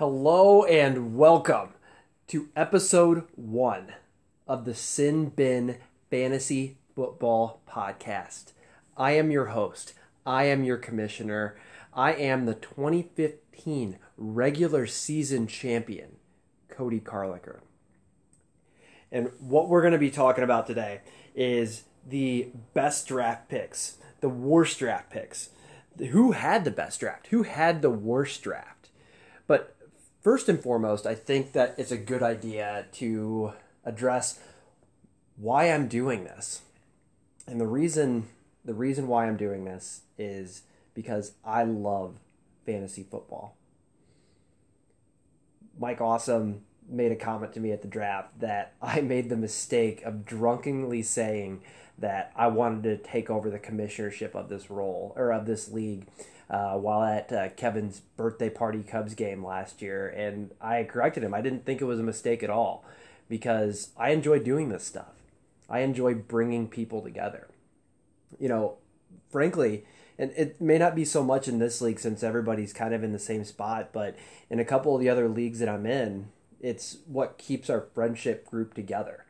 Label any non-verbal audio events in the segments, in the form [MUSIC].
Hello and welcome to episode one of the Sin Bin Fantasy Football Podcast. I am your host. I am your commissioner. I am the 2015 regular season champion, Cody Carlicker. And what we're going to be talking about today is the best draft picks, the worst draft picks. Who had the best draft? Who had the worst draft? First and foremost, I think that it's a good idea to address why I'm doing this. And the reason the reason why I'm doing this is because I love fantasy football. Mike Awesome made a comment to me at the draft that I made the mistake of drunkenly saying that I wanted to take over the commissionership of this role or of this league uh, while at uh, Kevin's birthday party Cubs game last year, and I corrected him. I didn't think it was a mistake at all because I enjoy doing this stuff. I enjoy bringing people together. You know, frankly, and it may not be so much in this league since everybody's kind of in the same spot, but in a couple of the other leagues that I'm in, it's what keeps our friendship group together.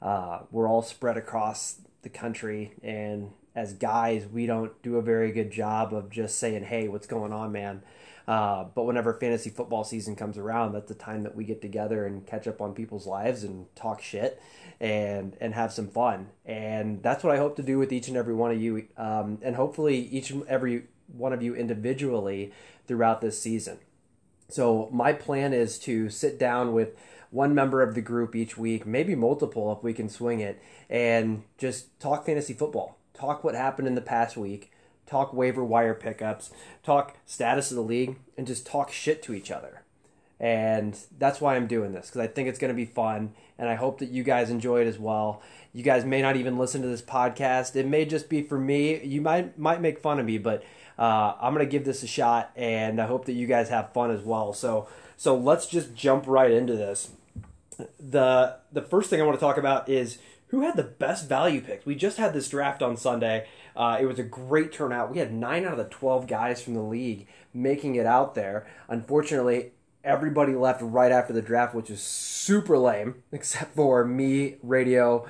Uh, we're all spread across the country, and as guys, we don't do a very good job of just saying, "Hey, what's going on, man?" Uh, but whenever fantasy football season comes around, that's the time that we get together and catch up on people's lives and talk shit and and have some fun. And that's what I hope to do with each and every one of you, um, and hopefully each and every one of you individually throughout this season. So my plan is to sit down with one member of the group each week, maybe multiple if we can swing it, and just talk fantasy football. Talk what happened in the past week, talk waiver wire pickups, talk status of the league, and just talk shit to each other. And that's why I'm doing this because I think it's going to be fun, and I hope that you guys enjoy it as well. You guys may not even listen to this podcast; it may just be for me. You might might make fun of me, but uh, I'm going to give this a shot, and I hope that you guys have fun as well. So so let's just jump right into this the the first thing I want to talk about is who had the best value picks. We just had this draft on Sunday. Uh, it was a great turnout. We had nine out of the twelve guys from the league making it out there. Unfortunately, everybody left right after the draft, which is super lame, [LAUGHS] except for me, Radio,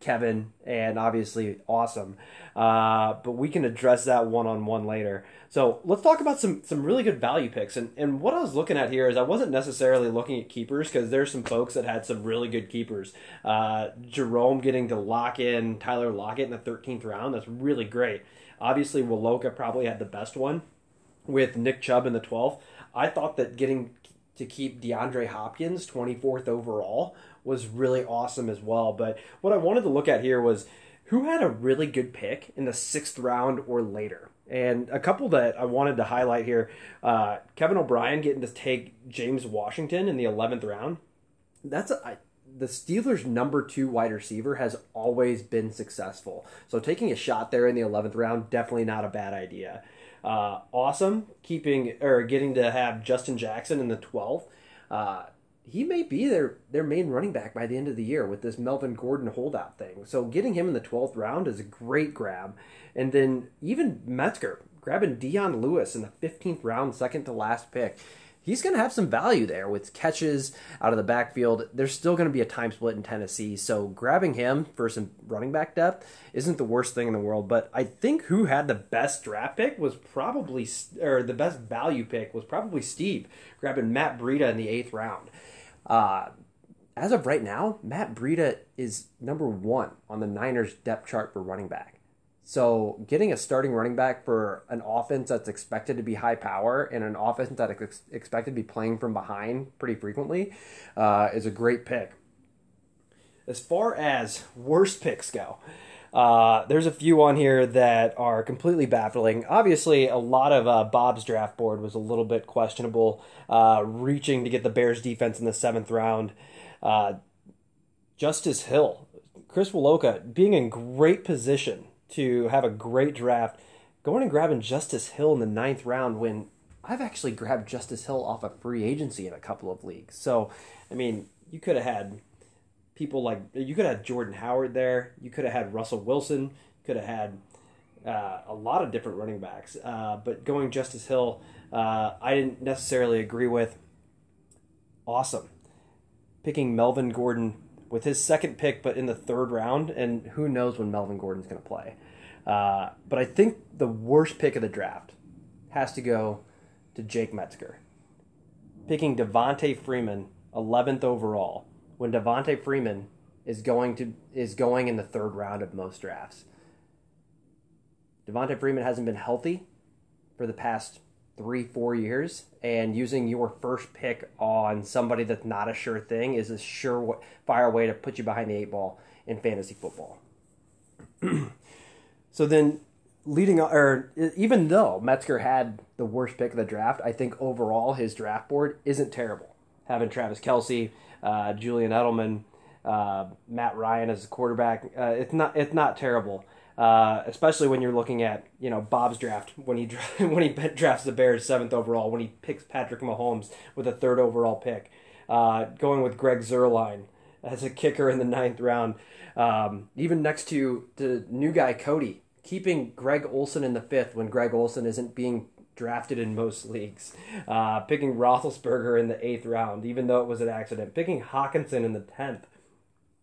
Kevin, and obviously awesome. Uh, but we can address that one on one later. So let's talk about some some really good value picks. And and what I was looking at here is I wasn't necessarily looking at keepers because there's some folks that had some really good keepers. Uh, Jerome getting to lock in Tyler Lockett in the 13th round. That's really great. Obviously, Woloka probably had the best one with Nick Chubb in the 12th. I thought that getting to keep DeAndre Hopkins 24th overall was really awesome as well. But what I wanted to look at here was who had a really good pick in the sixth round or later. And a couple that I wanted to highlight here uh, Kevin O'Brien getting to take James Washington in the 11th round. That's a, I, the Steelers' number two wide receiver has always been successful. So taking a shot there in the 11th round, definitely not a bad idea. Uh, awesome keeping or getting to have Justin Jackson in the 12th. Uh, he may be their their main running back by the end of the year with this Melvin Gordon holdout thing. So getting him in the 12th round is a great grab. And then even Metzger grabbing Dion Lewis in the 15th round, second to last pick. He's going to have some value there with catches out of the backfield. There's still going to be a time split in Tennessee, so grabbing him for some running back depth isn't the worst thing in the world. But I think who had the best draft pick was probably, or the best value pick was probably Steve, grabbing Matt Breida in the eighth round. Uh, as of right now, Matt Breida is number one on the Niners depth chart for running back. So getting a starting running back for an offense that's expected to be high power and an offense that's ex- expected to be playing from behind pretty frequently uh, is a great pick. As far as worst picks go, uh, there's a few on here that are completely baffling. Obviously, a lot of uh, Bob's draft board was a little bit questionable, uh, reaching to get the Bears defense in the seventh round. Uh, Justice Hill, Chris Woloka, being in great position to have a great draft, going and grabbing Justice Hill in the ninth round when I've actually grabbed Justice Hill off of free agency in a couple of leagues. So, I mean, you could have had people like you could have had Jordan Howard there. You could have had Russell Wilson. You Could have had uh, a lot of different running backs. Uh, but going Justice Hill, uh, I didn't necessarily agree with. awesome. Picking Melvin Gordon with his second pick, but in the third round, and who knows when Melvin Gordon's going to play. Uh, but I think the worst pick of the draft has to go to Jake Metzger. Picking Devonta Freeman, 11th overall, when Devonta Freeman is going to is going in the third round of most drafts. Devonta Freeman hasn't been healthy for the past three, four years, and using your first pick on somebody that's not a sure thing is a sure fire way to put you behind the eight ball in fantasy football. [CLEARS THROAT] so then, leading or even though Metzger had the worst pick of the draft, I think overall his draft board isn't terrible. Having Travis Kelce, uh, Julian Edelman, uh, Matt Ryan as a quarterback, uh, it's not it's not terrible. Uh, especially when you're looking at you know Bob's draft when he [LAUGHS] when he drafts the Bears seventh overall when he picks Patrick Mahomes with a third overall pick, uh, going with Greg Zuerlein as a kicker in the ninth round, um, even next to the new guy Cody, keeping Greg Olsen in the fifth when Greg Olsen isn't being drafted in most [LAUGHS] leagues, uh, picking Roethlisberger in the eighth round even though it was an accident, picking Hockenson in the tenth,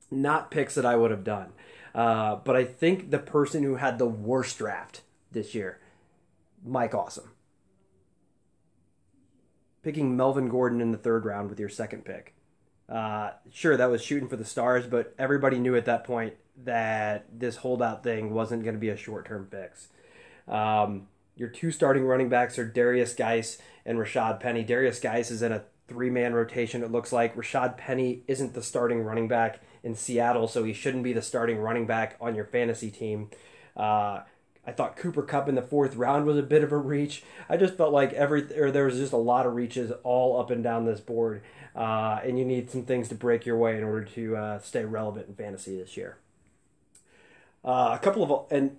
not picks that I would have done. Uh, but I think the person who had the worst draft this year, Mike Awesome. Picking Melvin Gordon in the third round with your second pick. Uh, sure, that was shooting for the stars, but everybody knew at that point that this holdout thing wasn't going to be a short term fix. Um, your two starting running backs are Darius Guice and Rashad Penny. Darius Guice is in a three man rotation, it looks like. Rashad Penny isn't the starting running back in Seattle, so he shouldn't be the starting running back on your fantasy team. Uh, I thought Cooper Kupp in the fourth round was a bit of a reach. I just felt like every or there was just a lot of reaches all up and down this board, uh, and you need some things to break your way in order to uh, stay relevant in fantasy this year. Uh, a couple of and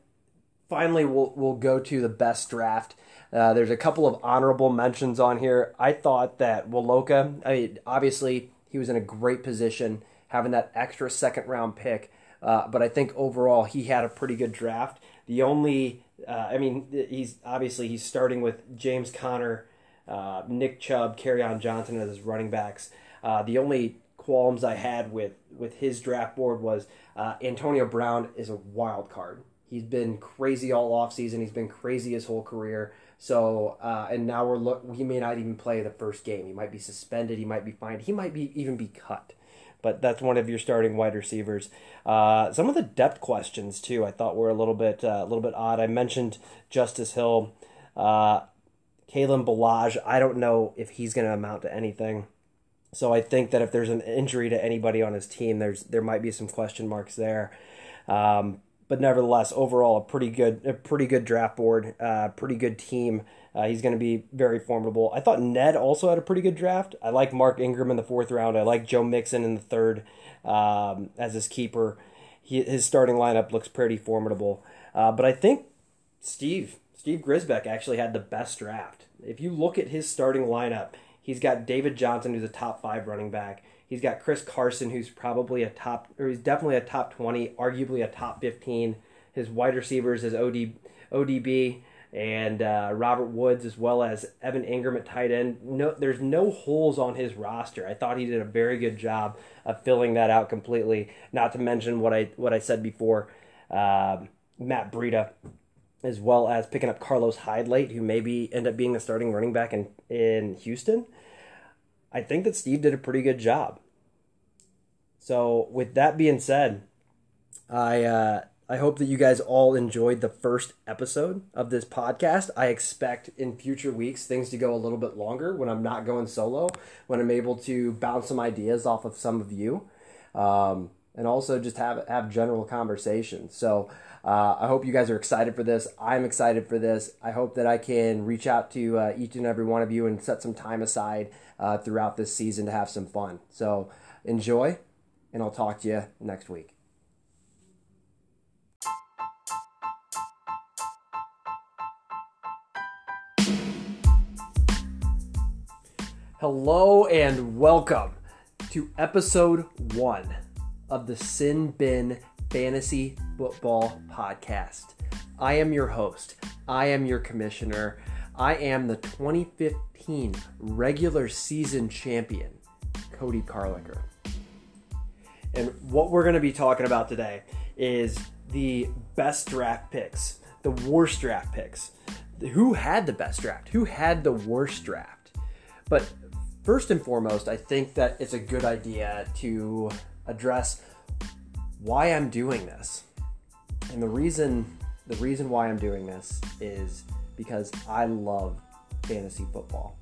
finally we'll we'll go to the best draft. Uh, there's a couple of honorable mentions on here. I thought that Woloka, I mean, obviously he was in a great position having that extra second round pick. Uh, but I think overall he had a pretty good draft. The only, uh, I mean, he's obviously he's starting with James Conner, uh, Nick Chubb, on Johnson as his running backs. Uh, the only qualms I had with with his draft board was Antonio Brown is a wild card. He's been crazy all offseason. He's been crazy his whole career. So uh, and now we're look. He may not even play the first game. He might be suspended. He might be fined. He might be even be cut but that's one of your starting wide receivers. Uh, some of the depth questions too, I thought were a little bit uh, a little bit odd. I mentioned Justice Hill, uh, Kalen Ballage. I don't know if he's going to amount to anything. So I think that if there's an injury to anybody on his team, there's there might be some question marks there. Um, but nevertheless, overall, a pretty good, a pretty good draft board, uh, pretty good team. Uh, he's going to be very formidable. I thought Ned also had a pretty good draft. I like Mark Ingram in the fourth round. I like Joe Mixon in the third um, as his keeper. He, his starting lineup looks pretty formidable. Uh, but I think Steve Steve Grisbeck actually had the best draft. If you look at his starting lineup, he's got David Johnson, who's a top five running back. He's got Chris Carson, who's probably a top, or he's definitely a top 20, arguably a top 15. His wide receivers is OD, ODB and uh, Robert Woods, as well as Evan Engram at tight end. No, there's no holes on his roster. I thought he did a very good job of filling that out completely. Not to mention what I what I said before, um, Matt Breida, as well as picking up Carlos Hyde late, who maybe end up being the starting running back in in Houston. I think that Steve did a pretty good job. So, with that being said, I uh, I hope that you guys all enjoyed the first episode of this podcast. I expect in future weeks things to go a little bit longer when I'm not going solo, when I'm able to bounce some ideas off of some of you, um, and also just have have general conversations. So uh, I hope you guys are excited for this. I'm excited for this. I hope that I can reach out to uh, each and every one of you and set some time aside uh, throughout this season to have some fun. So enjoy, and I'll talk to you next week. Hello and welcome to episode one of the Sin Bin Fantasy Football Podcast. I am your host, I am your commissioner, I am the 2015 regular season champion, Cody Carlicker. And what we're going to be talking about today is the best draft picks, the worst draft picks. Who had the best draft? Who had the worst draft? But first and foremost, I think that it's a good idea to address why I'm doing this. And the reason the reason why I'm doing this is because I love fantasy football.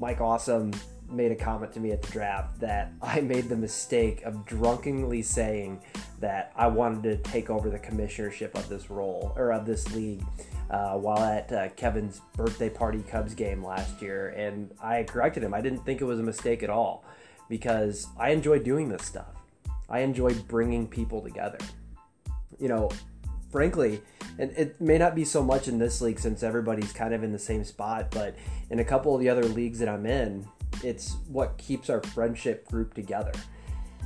Mike Awesome made a comment to me at the draft that I made the mistake of drunkenly saying that I wanted to take over the commissionership of this role or of this league uh, while at uh, Kevin's birthday party Cubs game last year, and I corrected him. I didn't think it was a mistake at all because I enjoy doing this stuff. I enjoy bringing people together. You know, frankly, and it may not be so much in this league since everybody's kind of in the same spot, but in a couple of the other leagues that I'm in, it's what keeps our friendship group together.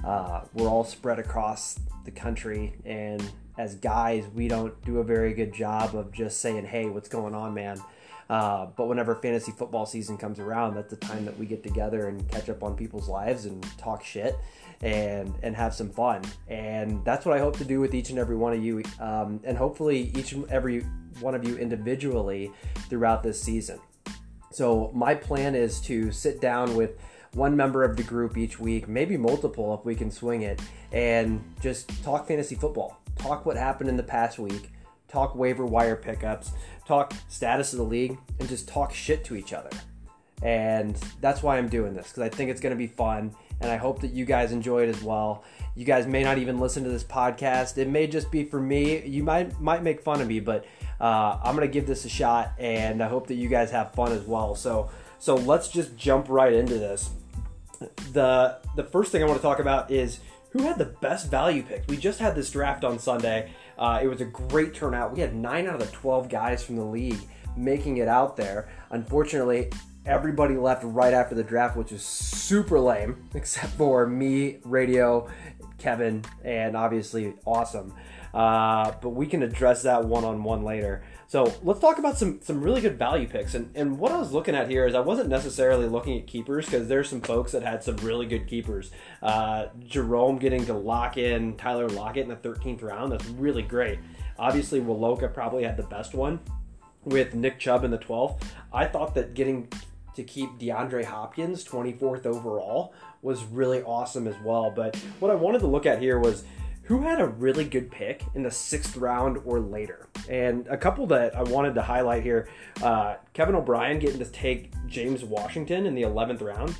Uh, we're all spread across the country, and as guys, we don't do a very good job of just saying, "Hey, what's going on, man?" Uh, but whenever fantasy football season comes around, that's the time that we get together and catch up on people's lives and talk shit and and have some fun. And that's what I hope to do with each and every one of you, um, and hopefully each and every one of you individually throughout this season. So my plan is to sit down with one member of the group each week, maybe multiple if we can swing it, and just talk fantasy football. Talk what happened in the past week, talk waiver wire pickups, talk status of the league, and just talk shit to each other. And that's why I'm doing this because I think it's going to be fun, and I hope that you guys enjoy it as well. You guys may not even listen to this podcast; it may just be for me. You might might make fun of me, but uh, I'm gonna give this a shot, and I hope that you guys have fun as well. So, so let's just jump right into this. the The first thing I want to talk about is who had the best value picks. We just had this draft on Sunday. Uh, it was a great turnout. We had nine out of the twelve guys from the league making it out there. Unfortunately, everybody left right after the draft, which is super lame, [LAUGHS] except for me, Radio, Kevin, and obviously awesome. Uh, but we can address that one on one later. So let's talk about some some really good value picks. And and what I was looking at here is I wasn't necessarily looking at keepers because there's some folks that had some really good keepers. Uh, Jerome getting to lock in Tyler Lockett in the 13th round. That's really great. Obviously, Woloka probably had the best one with Nick Chubb in the 12th. I thought that getting to keep DeAndre Hopkins 24th overall was really awesome as well. But what I wanted to look at here was who had a really good pick in the sixth round or later. And a couple that I wanted to highlight here uh, Kevin O'Brien getting to take James Washington in the 11th round.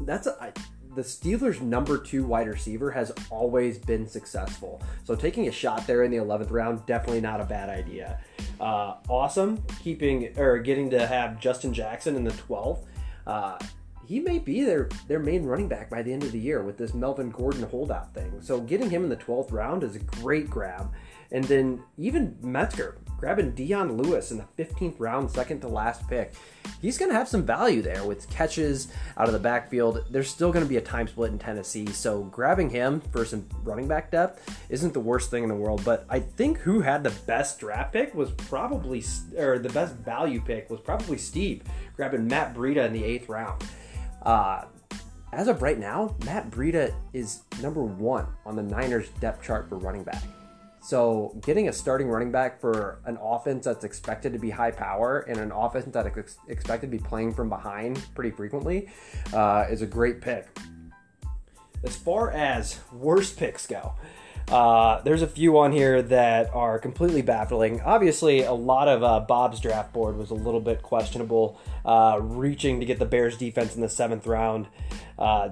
That's a, I, the Steelers' number two wide receiver has always been successful. So taking a shot there in the 11th round, definitely not a bad idea. Uh, awesome keeping or getting to have Justin Jackson in the 12th. Uh, he may be their their main running back by the end of the year with this Melvin Gordon holdout thing. So getting him in the 12th round is a great grab. And then even Metzger grabbing Dion Lewis in the 15th round, second to last pick. He's going to have some value there with catches out of the backfield. There's still going to be a time split in Tennessee, so grabbing him for some running back depth isn't the worst thing in the world. But I think who had the best draft pick was probably, or the best value pick was probably Steve, grabbing Matt Breida in the eighth round. Uh, as of right now, Matt Breida is number one on the Niners depth chart for running back. So getting a starting running back for an offense that's expected to be high power and an offense that's expected to be playing from behind pretty frequently uh, is a great pick. As far as worst picks go, uh, there's a few on here that are completely baffling. Obviously, a lot of uh, Bob's draft board was a little bit questionable, uh, reaching to get the Bears defense in the seventh round. Uh,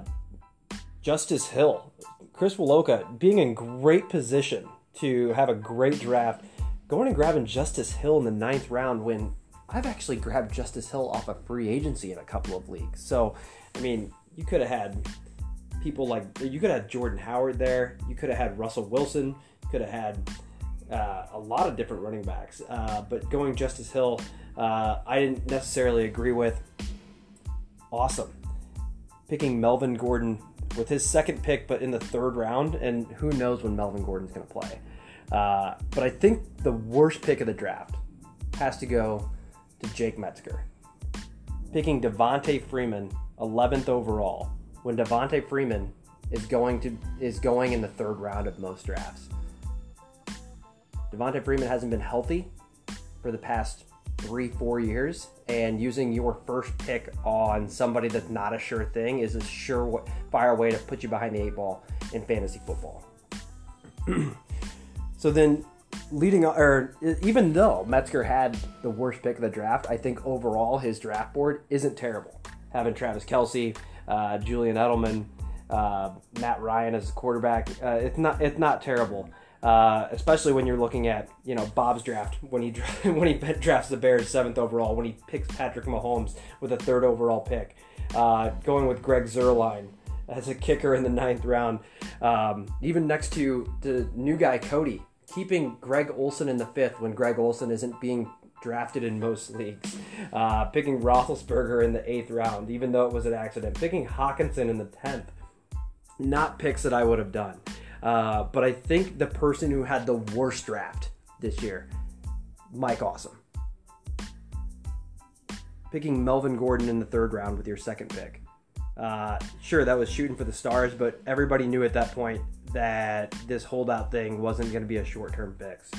Justice Hill, Chris Woloka being in great position to have a great draft, going and grabbing Justice Hill in the ninth round when I've actually grabbed Justice Hill off of free agency in a couple of leagues. So, I mean, you could have had people like you could have Jordan Howard there. You could have had Russell Wilson. You could have had uh, a lot of different running backs. Uh, but going Justice Hill, uh, I didn't necessarily agree with. Awesome. Picking Melvin Gordon with his second pick, but in the third round, and who knows when Melvin Gordon's going to play. Uh, but I think the worst pick of the draft has to go to Jake Metzger. Picking Devonta Freeman 11th overall, when Devonta Freeman is going to is going in the third round of most drafts. Devonta Freeman hasn't been healthy for the past three, four years, and using your first pick on somebody that's not a sure thing is a sure fire way to put you behind the eight ball in fantasy football. [CLEARS THROAT] so then, leading or even though Metzger had the worst pick of the draft, I think overall his draft board isn't terrible. Having Travis Kelce, uh, Julian Edelman, uh, Matt Ryan as a quarterback, uh, it's not it's not terrible. Uh, especially when you're looking at you know Bob's draft when he [LAUGHS] when he [LAUGHS] drafts the Bears seventh overall when he picks Patrick Mahomes with a third overall pick, uh, going with Greg Zuerlein as a kicker in the ninth round, um, even next to the new guy Cody, keeping Greg Olsen in the fifth when Greg Olsen isn't being drafted in most leagues, uh, picking Roethlisberger in the eighth round even though it was an accident, picking Hockenson in the tenth, not picks that I would have done. Uh, but I think the person who had the worst draft this year, Mike Awesome. Picking Melvin Gordon in the third round with your second pick. Uh, sure, that was shooting for the stars, but everybody knew at that point that this holdout thing wasn't going to be a short term fix.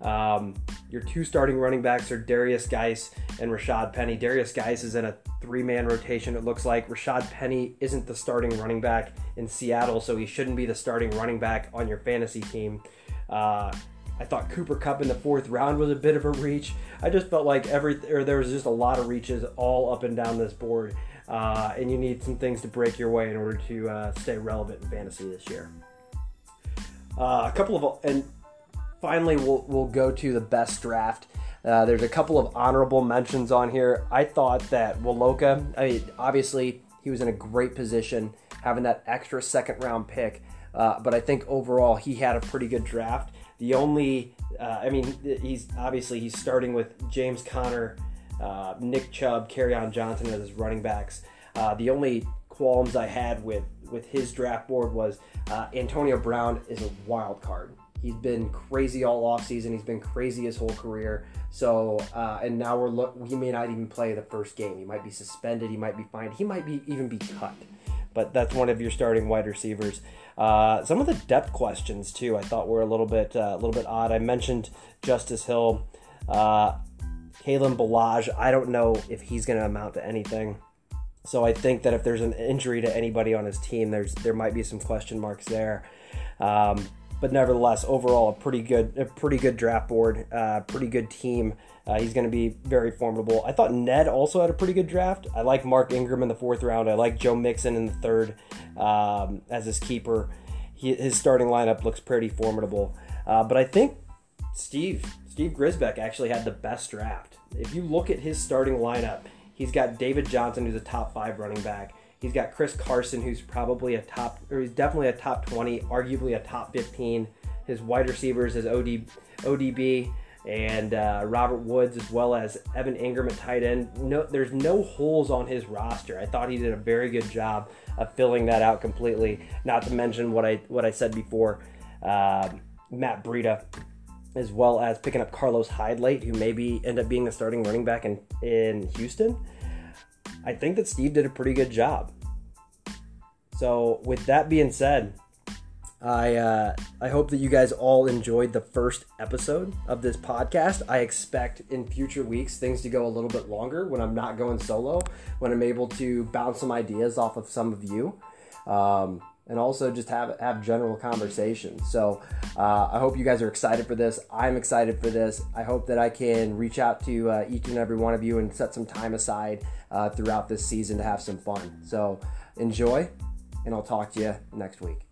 Um, your two starting running backs are Darius Guice and Rashad Penny. Darius Guice is in a three man rotation, it looks like. Rashad Penny isn't the starting running back in Seattle, so he shouldn't be the starting running back on your fantasy team. Uh, I thought Cooper Kupp in the fourth round was a bit of a reach. I just felt like every or there was just a lot of reaches all up and down this board, uh, and you need some things to break your way in order to uh, stay relevant in fantasy this year. Uh, a couple of and finally, we'll, we'll go to the best draft. Uh, there's a couple of honorable mentions on here. I thought that Woloka, I mean, obviously, he was in a great position having that extra second round pick. Uh, but I think overall he had a pretty good draft. The only, uh, I mean, he's obviously he's starting with James Conner, uh, Nick Chubb, on Johnson as his running backs. Uh, the only qualms I had with with his draft board was uh, Antonio Brown is a wild card. He's been crazy all off season. He's been crazy his whole career. So, uh, and now we're look. He may not even play the first game. He might be suspended. He might be fined. He might be even be cut. But that's one of your starting wide receivers. Uh, some of the depth questions too, I thought were a little bit uh, a little bit odd. I mentioned Justice Hill, uh, Kalen Ballage. I don't know if he's going to amount to anything. So I think that if there's an injury to anybody on his team, there's there might be some question marks there. Um, but nevertheless, overall, a pretty good, a pretty good draft board, uh, pretty good team. Uh, he's going to be very formidable. I thought Ned also had a pretty good draft. I like Mark Ingram in the fourth round. I like Joe Mixon in the third um, as his keeper. He, his starting lineup looks pretty formidable. Uh, but I think Steve, Steve Grisbeck actually had the best draft. If you look at his starting lineup, he's got David Johnson, who's a top five running back. He's got Chris Carson, who's probably a top, or he's definitely a top 20, arguably a top 15. His wide receivers is OD, ODB and uh, Robert Woods, as well as Evan Engram at tight end. No, there's no holes on his roster. I thought he did a very good job of filling that out completely. Not to mention what I what I said before, uh, Matt Breida, as well as picking up Carlos Hyde late, who maybe end up being the starting running back in in Houston. I think that Steve did a pretty good job. So, with that being said, I uh, I hope that you guys all enjoyed the first episode of this podcast. I expect in future weeks things to go a little bit longer when I'm not going solo, when I'm able to bounce some ideas off of some of you. Um, and also just have have general conversations. So uh, I hope you guys are excited for this. I'm excited for this. I hope that I can reach out to uh, each and every one of you and set some time aside uh, throughout this season to have some fun. So enjoy, and I'll talk to you next week.